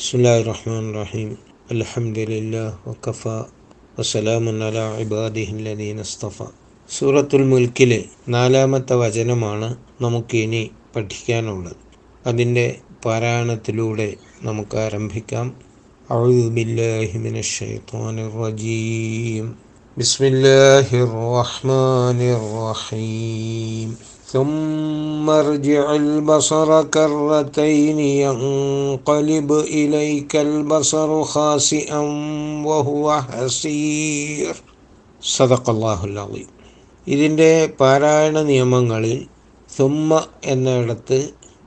ബിസ്മില്ലാഹി റഹ്മാൻ റഹീം അലഹമുല്ലാ അലാ സൂറത്തുൽ മുൽക്കിലെ നാലാമത്തെ വചനമാണ് നമുക്കിനി പഠിക്കാനുള്ളത്. അതിന്റെ പാരായണത്തിലൂടെ നമുക്ക് ആരംഭിക്കാം ബിസ്മില്ലാഹിർ റഹ്മാനിർ റഹീം. الشيطان الرجيم بسم الله الرحمن الرحيم ثم ارجع البصر كرتين ينقلب إليك البصر خاسئا وهو حسير صدق الله العظيم ഇതിൻ്റെ പാരായണ നിയമങ്ങളിൽ സുമ്മ എന്നിടത്ത്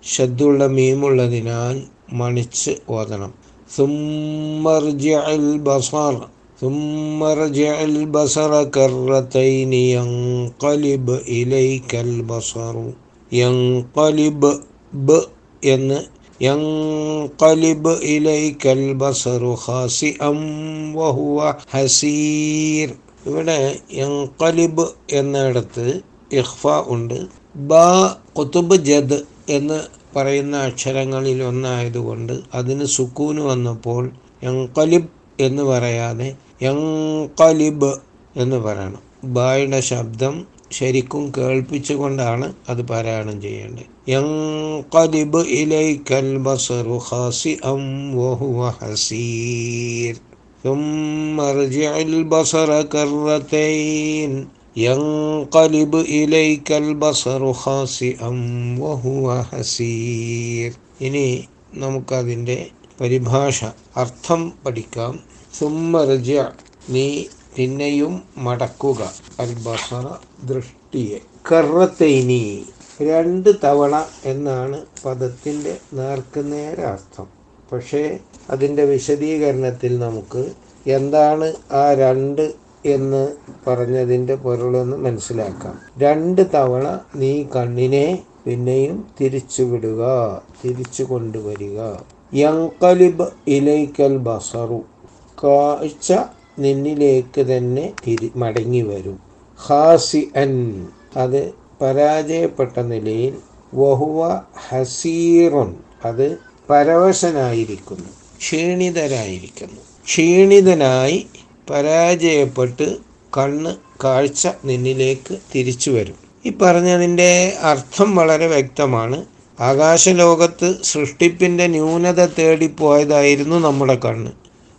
ശബ്ദുള്ള മീമുള്ളതിനാൽ മണിച്ച് ഓതണം സുമ്മർജിഅൽ ബസർ ثم ارجع البصر كرتين ينقلب إليك البصر ينقلب ب എന്ന് ينقلب إليك البصر خاسئا وهو حسير ഇവിടെ യങ്കലിബ് എന്നിടത്ത് ഇഖ്ഫ ഉണ്ട് ബ കുത്തുബ് ജദ് എന്ന് പറയുന്ന അക്ഷരങ്ങളിൽ ഒന്നായതുകൊണ്ട് അതിന് സുക്കൂന് വന്നപ്പോൾ യങ്കലിബ് എന്ന് പറയാതെ യങ്കലിബ് എന്ന് പറയണം ബായുടെ ശബ്ദം ശരിക്കും കേൾപ്പിച്ചുകൊണ്ടാണ് അത് പാരായണം ചെയ്യേണ്ടത് യങ്കലിബ് ഇലൈക്കൽ ബസറു ഖാസിഅം വഹുവ ഹസീർ ثم ارجع البصر كرتين ينقلب إليك البصر خاسئا وهو حسير ഇനി നമുക്കതിൻ്റെ പരിഭാഷ അർത്ഥം പഠിക്കാം സുമ്മർജ നീ പിന്നെയും മടക്കുക. അൽബസറ ദൃഷ്ടിയെ. കറത്തൈനി രണ്ട് തവണ എന്നാണ് പദത്തിന്റെ നേർക്കുനേര അർത്ഥം പക്ഷേ അതിന്റെ വിശദീകരണത്തിൽ നമുക്ക് എന്താണ് ആ രണ്ട് എന്ന് പറഞ്ഞതിന്റെ പൊരുളെന്ന് മനസ്സിലാക്കാം. രണ്ട് തവണ നീ കണ്ണിനെ പിന്നെയും തിരിച്ചുവിടുക തിരിച്ചു കൊണ്ടുവരിക യങ്കലിബ് ഇലൈക്കൽ ബസറു. കാഴ്ച നിന്നിലേക്ക് തന്നെ തിരി മടങ്ങി വരും. ഹാസി അൻ അത് പരാജയപ്പെട്ട നിലയിൽ വഹുവ ഹസീറുൻ. അത് പരവശനായിരിക്കുന്നു. ക്ഷീണിതരായിരിക്കുന്നു. ക്ഷീണിതനായി പരാജയപ്പെട്ട് കണ്ണ് കാഴ്ച നിന്നിലേക്ക് തിരിച്ചു വരും. ഈ പറഞ്ഞതിന്റെ അർത്ഥം വളരെ വ്യക്തമാണ്. ആകാശലോകത്ത് സൃഷ്ടിപ്പിന്റെ ന്യൂനത തേടിപ്പോയതായിരുന്നു നമ്മുടെ കണ്ണ്.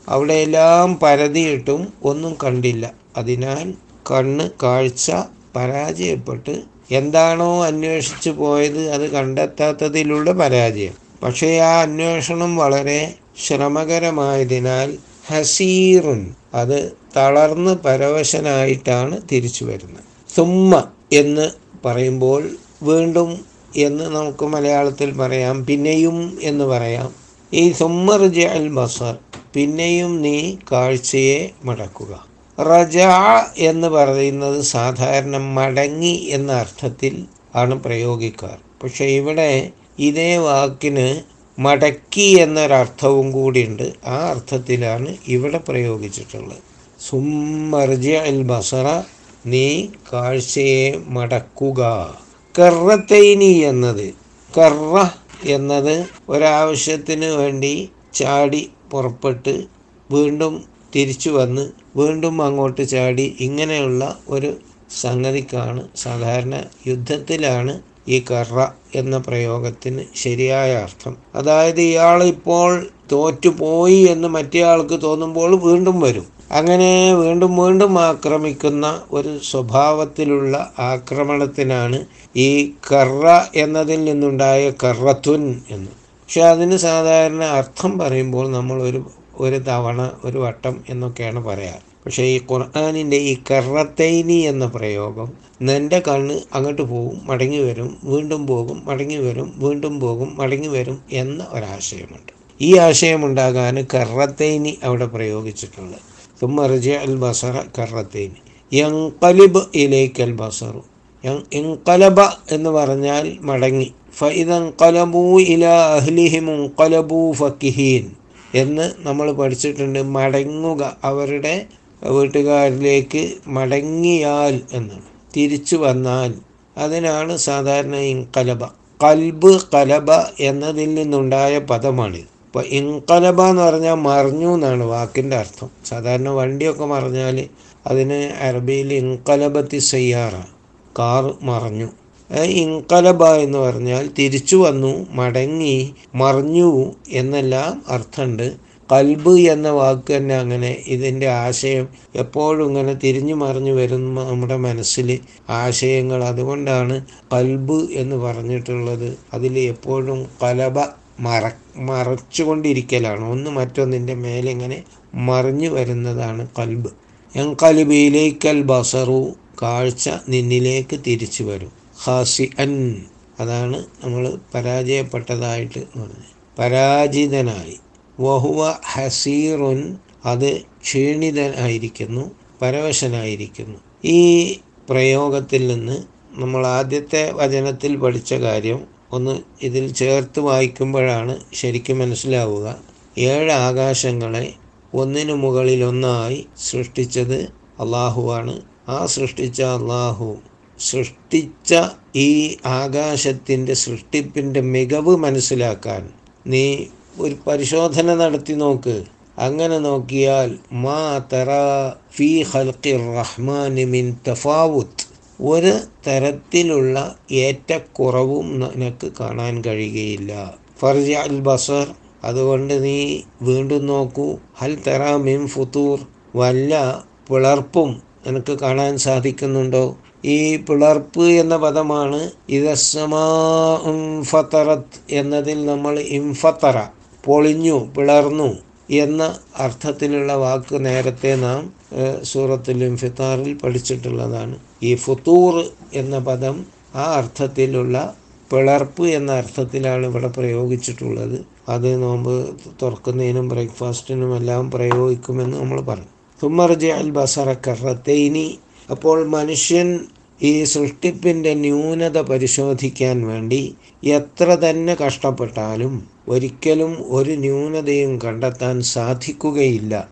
അവിടെയെല്ലാം പരതിയിട്ടും ഒന്നും കണ്ടില്ല. അതിനാൽ കണ്ണ് കാഴ്ച പരാജയപ്പെട്ട് എന്താണോ അന്വേഷിച്ചു പോയത് അത് കണ്ടെത്താത്തതിലുള്ള പരാജയം. പക്ഷേ ആ അന്വേഷണം വളരെ ശ്രമകരമായതിനാൽ ഹസീറുൻ അത് തളർന്ന് പരവശനായിട്ടാണ് തിരിച്ചു വരുന്നത്. സുമ്മ എന്ന് പറയുമ്പോൾ വീണ്ടും എന്ന് നമുക്ക് മലയാളത്തിൽ പറയാം പിന്നെയും എന്ന് പറയാം. ഈ സുമ്മർജ അൽ ബസർ പിന്നെയും നീ കാഴ്ചയെ മടക്കുക. റജ എന്ന് പറയുന്നത് സാധാരണ മടങ്ങി എന്ന അർത്ഥത്തിൽ ആണ് പ്രയോഗിക്കാർ. പക്ഷെ ഇവിടെ ഇതേ വാക്കിന് മടക്കി എന്നൊരർത്ഥവും കൂടിയുണ്ട്. ആ അർത്ഥത്തിലാണ് ഇവിടെ പ്രയോഗിച്ചിട്ടുള്ളത്. സുമർജ അൽ ബസറ നീ കാഴ്ചയെ മടക്കുക. കറത്തൈനി എന്നത് കറ എന്നത് ഒരാവശ്യത്തിന് വേണ്ടി ചാടി പുറപ്പെട്ട് വീണ്ടും തിരിച്ചു വന്ന് വീണ്ടും അങ്ങോട്ട് ചാടി ഇങ്ങനെയുള്ള ഒരു സംഗതിക്കാണ് സാധാരണ യുദ്ധത്തിലാണ് ഈ കറ എന്ന പ്രയോഗത്തിന് ശരിയായ അർത്ഥം. അതായത് ഇയാൾ ഇപ്പോൾ തോറ്റുപോയി എന്ന് മറ്റേ ആൾക്ക് തോന്നുമ്പോൾ വീണ്ടും വരും. അങ്ങനെ വീണ്ടും വീണ്ടും ആക്രമിക്കുന്ന ഒരു സ്വഭാവത്തിലുള്ള ആക്രമണത്തിനാണ് ഈ കറ എന്നതിൽ നിന്നുണ്ടായ കറത്തുൻ എന്ന്. പക്ഷെ അതിന് സാധാരണ അർത്ഥം പറയുമ്പോൾ നമ്മൾ ഒരു ഒരു തവണ ഒരു വട്ടം എന്നൊക്കെയാണ് പറയാറ്. പക്ഷേ ഈ ഖുർആാനിന്റെ ഈ കറത്തൈനി എന്ന പ്രയോഗം നിന്റെ കണ്ണ് അങ്ങോട്ട് പോകും മടങ്ങി വരും വീണ്ടും പോകും മടങ്ങി വരും വീണ്ടും പോകും മടങ്ങി വരും എന്ന ഒരാശയമുണ്ട്. ഈ ആശയമുണ്ടാകാൻ കറത്തൈനി അവിടെ പ്രയോഗിച്ചിട്ടുണ്ട്. തുമ്മറിജ അൽ ബസറ കറത്തൈനി യങ്കലിബ് ഇലേക്കൽ ബസറു ഇൻകലബ എന്ന് പറഞ്ഞാൽ മടങ്ങി. ഫൈദങ്കലബൂ ഇല അഹ്ലിഹിമും കലബൂ ഫക്കിഹീൻ എന്ന് നമ്മൾ പഠിച്ചിട്ടുണ്ട്. മടങ്ങുക അവരുടെ വീട്ടുകാരിലേക്ക് മടങ്ങിയാൽ എന്നാണ് തിരിച്ചു വന്നാൽ അതിനാണ് സാധാരണ ഇൻകലബ കൽബ് കലബ എന്നതിൽ നിന്നുണ്ടായ പദമാണ്. ഇപ്പോൾ ഇൻകലബ എന്ന് പറഞ്ഞാൽ മറിഞ്ഞു എന്നാണ് വാക്കിന്റെ അർത്ഥം. സാധാരണ വണ്ടിയൊക്കെ മറിഞ്ഞാൽ അതിന് അറബിയിൽ ഇൻകലബത്തി സയ്യാറ കാർ മറഞ്ഞു. ഇൻകലബ എന്ന് പറഞ്ഞാൽ തിരിച്ചു വന്നു മടങ്ങി മറിഞ്ഞു എന്നെല്ലാം അർത്ഥമുണ്ട്. കൽബ് എന്ന വാക്ക് തന്നെ അങ്ങനെ ഇതിന്റെ ആശയം എപ്പോഴും ഇങ്ങനെ തിരിഞ്ഞു മറിഞ്ഞു വരുന്ന നമ്മുടെ മനസ്സിൽ ആശയങ്ങൾ. അതുകൊണ്ടാണ് കൽബ് എന്ന് പറഞ്ഞിട്ടുള്ളത്. അതിൽ എപ്പോഴും കലബ മറ മറച്ചുകൊണ്ടിരിക്കലാണ്. ഒന്ന് മറ്റൊന്നിന്റെ മേലെ ഇങ്ങനെ മറിഞ്ഞു വരുന്നതാണ് കൽബ്. എൻ എങ്കൽബിയിലേക്കൽ ബസറു കാഴ്ച നിന്നിലേക്ക് തിരിച്ചു വരും. ഹാസി അൻ അതാണ് നമ്മൾ പരാജയപ്പെട്ടതായിട്ട് പറഞ്ഞത്. പരാജിതനായി. വഹുവ ഹസീറുൻ അത് ക്ഷീണിതനായിരിക്കുന്നു പരവശനായിരിക്കുന്നു. ഈ പ്രയോഗത്തിൽ നിന്ന് നമ്മൾ ആദ്യത്തെ വചനത്തിൽ പഠിച്ച കാര്യം ഒന്ന് ഇതിൽ ചേർത്ത് വായിക്കുമ്പോഴാണ് ശരിക്കും മനസ്സിലാവുക. ഏഴ് ആകാശങ്ങളെ ഒന്നിനു മുകളിലൊന്നായി സൃഷ്ടിച്ചത് അള്ളാഹുവാണ്. ആ സൃഷ്ടിച്ച അള്ളാഹു സൃഷ്ടിച്ച ഈ ആകാശത്തിന്റെ സൃഷ്ടിപ്പിന്റെ മികവ് മനസ്സിലാക്കാൻ നീ ഒരു പരിശോധന നടത്തി നോക്ക്. അങ്ങനെ നോക്കിയാൽ മാ തറ ഫി ഹൽക്കി റഹ്മാൻ മിൻ തഫാവുത്ത്. ഒരു തരത്തിലുള്ള ഏറ്റക്കുറവും നിനക്ക് കാണാൻ കഴിയുകയില്ല. ഫർജ അൽ ബസർ അതുകൊണ്ട് നീ വീണ്ടും നോക്കൂ. ഹൽ തറ മിൻ ഫുത്തൂർ വല്ല പിളർപ്പും നിനക്ക് കാണാൻ സാധിക്കുന്നുണ്ടോ? ഈ പിളർപ്പ് എന്ന പദമാണ് ഇതസമാ ഫത്തറത്ത് എന്നതിൽ നമ്മൾ ഇംഫത്തറ പൊളിഞ്ഞു പിളർന്നു എന്ന അർത്ഥത്തിലുള്ള വാക്ക് നേരത്തെ നാം സൂറത്തുൽ ഫിത്താറിൽ പഠിച്ചിട്ടുള്ളതാണ്. ഈ ഫുത്തൂർ എന്ന പദം ആ അർത്ഥത്തിലുള്ള പിളർപ്പ് എന്ന അർത്ഥത്തിലാണ് ഇവിടെ പ്രയോഗിച്ചിട്ടുള്ളത്. അത് നോമ്പ് തുറക്കുന്നതിനും ബ്രേക്ക്ഫാസ്റ്റിനും എല്ലാം പ്രയോഗിക്കുമെന്ന് നമ്മൾ പറഞ്ഞു. തുമ്മർജ അൽ ബസറ കറത്തേനി അപ്പോൾ മനുഷ്യൻ ഈ സൃഷ്ടിപ്പിന്റെ ന്യൂനത പരിശോധിക്കാൻ വേണ്ടി എത്ര തന്നെ കഷ്ടപ്പെട്ടാലും ഒരിക്കലും ഒരു ന്യൂനതയും കണ്ടെത്താൻ സാധിക്കുകയില്ല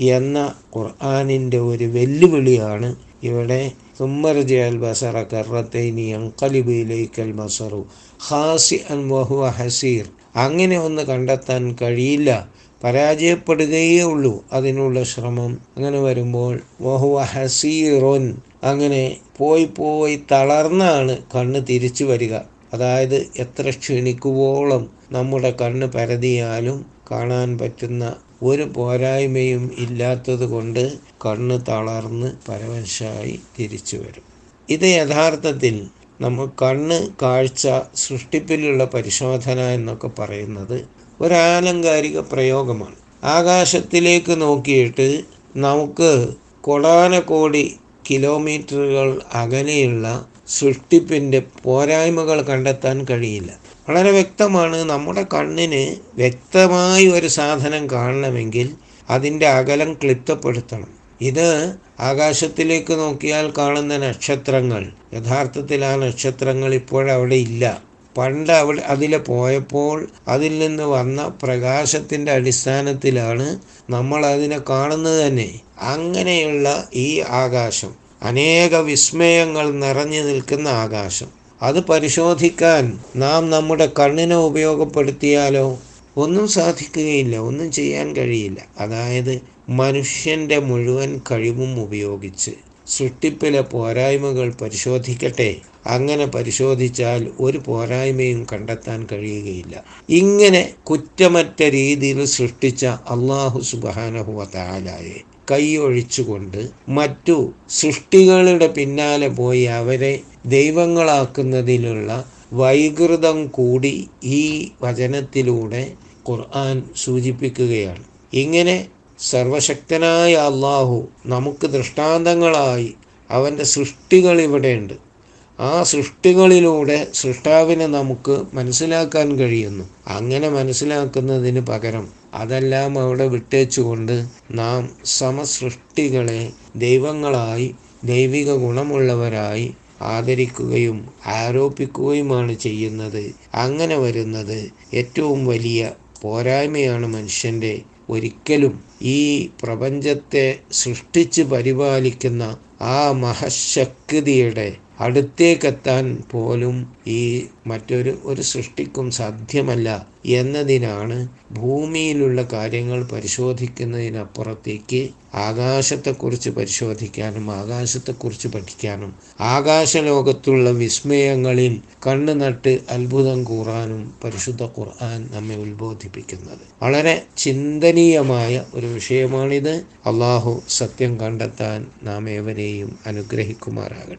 എന്ന ഖുർആാനിന്റെ ഒരു വെല്ലുവിളിയാണ് ഇവിടെ തുമ്മർജൽ ബസറ കറത്തൈനി അങ്കലിബിലേക്കൽ ബസറു ഹാസി അൻ വഹുവ ഹസീർ. അങ്ങനെ ഒന്ന് കണ്ടെത്താൻ കഴിയില്ല. പരാജയപ്പെടുകയേ ഉള്ളൂ അതിനുള്ള ശ്രമം. അങ്ങനെ വരുമ്പോൾ വഹുവ ഹസീറോൻ അങ്ങനെ പോയി പോയി തളർന്നാണ് കണ്ണ് തിരിച്ചു വരിക. അതായത് എത്ര ക്ഷണിക്കുവോളം നമ്മുടെ കണ്ണ് പരതിയാലും കാണാൻ പറ്റുന്ന ഒരു പോരായ്മയും ഇല്ലാത്തത് കൊണ്ട് കണ്ണ് തളർന്ന് പരവശായി തിരിച്ചു വരും. ഇത് യഥാർത്ഥത്തിൽ നമ്മൾ കണ്ണ് കാഴ്ച സൃഷ്ടിപ്പിലുള്ള പരിശോധന എന്നൊക്കെ പറയുന്നത് ഒരാലങ്കാരിക പ്രയോഗമാണ്. ആകാശത്തിലേക്ക് നോക്കിയിട്ട് നമുക്ക് കൊടാനക്കോടി കിലോമീറ്ററുകൾ അകലെയുള്ള സൃഷ്ടിപ്പിന്റെ പോരായ്മകൾ കണ്ടെത്താൻ കഴിയില്ല. വളരെ വ്യക്തമാണ് നമ്മുടെ കണ്ണിന് വ്യക്തമായി ഒരു സാധനം കാണണമെങ്കിൽ അതിന്റെ അകലം ക്ലിപ്തപ്പെടുത്തണം. ഇത് ആകാശത്തിലേക്ക് നോക്കിയാൽ കാണുന്ന നക്ഷത്രങ്ങൾ. യഥാർത്ഥത്തിൽ ആ നക്ഷത്രങ്ങൾ ഇപ്പോഴവിടെ ഇല്ല. പണ്ട് അവിടെ അതിൽ പോയപ്പോൾ അതിൽ നിന്ന് വന്ന പ്രകാശത്തിന്റെ അടിസ്ഥാനത്തിലാണ് നമ്മൾ അതിനെ കാണുന്നത് തന്നെ. അങ്ങനെയുള്ള ഈ ആകാശം അനേക വിസ്മയങ്ങൾ നിറഞ്ഞു നിൽക്കുന്ന ആകാശം. അത് പരിശോധിക്കാൻ നാം നമ്മുടെ കണ്ണിനെ ഉപയോഗപ്പെടുത്തിയാലോ? ഒന്നും സാധിക്കുകയില്ല ഒന്നും ചെയ്യാൻ കഴിയില്ല. അതായത് മനുഷ്യന്റെ മുഴുവൻ കഴിവും ഉപയോഗിച്ച് സൃഷ്ടിപ്പിലെ പോരായ്മകൾ പരിശോധിക്കട്ടെ. അങ്ങനെ പരിശോധിച്ചാൽ ഒരു പോരായ്മയും കണ്ടെത്താൻ കഴിയുകയില്ല. ഇങ്ങനെ കുറ്റമറ്റ രീതിയിൽ സൃഷ്ടിച്ച അള്ളാഹു സുബാനഹുവ താലായെ കൈയൊഴിച്ചുകൊണ്ട് മറ്റു സൃഷ്ടികളുടെ പിന്നാലെ പോയി അവരെ ദൈവങ്ങളാക്കുന്നതിലുള്ള വൈകൃതം കൂടി ഈ വചനത്തിലൂടെ ഖുർആൻ സൂചിപ്പിക്കുകയാണ്. ഇങ്ങനെ സർവശക്തനായ അള്ളാഹു നമുക്ക് ദൃഷ്ടാന്തങ്ങളായി അവന്റെ സൃഷ്ടികൾ ഇവിടെയുണ്ട്. ആ സൃഷ്ടികളിലൂടെ സൃഷ്ടാവിനെ നമുക്ക് മനസ്സിലാക്കാൻ കഴിയുന്നു. അങ്ങനെ മനസ്സിലാക്കുന്നതിന് പകരം അതെല്ലാം അവിടെ വിട്ടേച്ചുകൊണ്ട് നാം സമസൃഷ്ടികളെ ദൈവങ്ങളായി ദൈവിക ഗുണമുള്ളവരായി ആദരിക്കുകയും ആരോപിക്കുകയുമാണ് ചെയ്യുന്നത്. അങ്ങനെ വരുന്നത് ഏറ്റവും വലിയ പോരായ്മയാണ് മനുഷ്യന്റെ ഒരിക്കലും ഈ പ്രപഞ്ചത്തെ സൃഷ്ടിച്ച് പരിപാലിക്കുന്ന ആ മഹശക്തിയുടെ അടുത്തേക്കെത്താൻ പോലും ഈ മറ്റൊരു ഒരു സൃഷ്ടിക്കും സാധ്യമല്ല എന്നതിനാണ് ഭൂമിയിലുള്ള കാര്യങ്ങൾ പരിശോധിക്കുന്നതിനപ്പുറത്തേക്ക് ആകാശത്തെക്കുറിച്ച് പരിശോധിക്കാനും ആകാശത്തെക്കുറിച്ച് പഠിക്കാനും ആകാശലോകത്തുള്ള വിസ്മയങ്ങളിൽ കണ്ണു നട്ട് അത്ഭുതം കൂറാനും പരിശുദ്ധ ഖുർആൻ നമ്മെ ഉത്ബോധിപ്പിക്കുന്നത്. വളരെ ചിന്തനീയമായ ഒരു വിഷയമാണിത്. അള്ളാഹു സത്യം കണ്ടെത്താൻ നാം ഏവരെയും അനുഗ്രഹിക്കുമാറാകട്ടെ.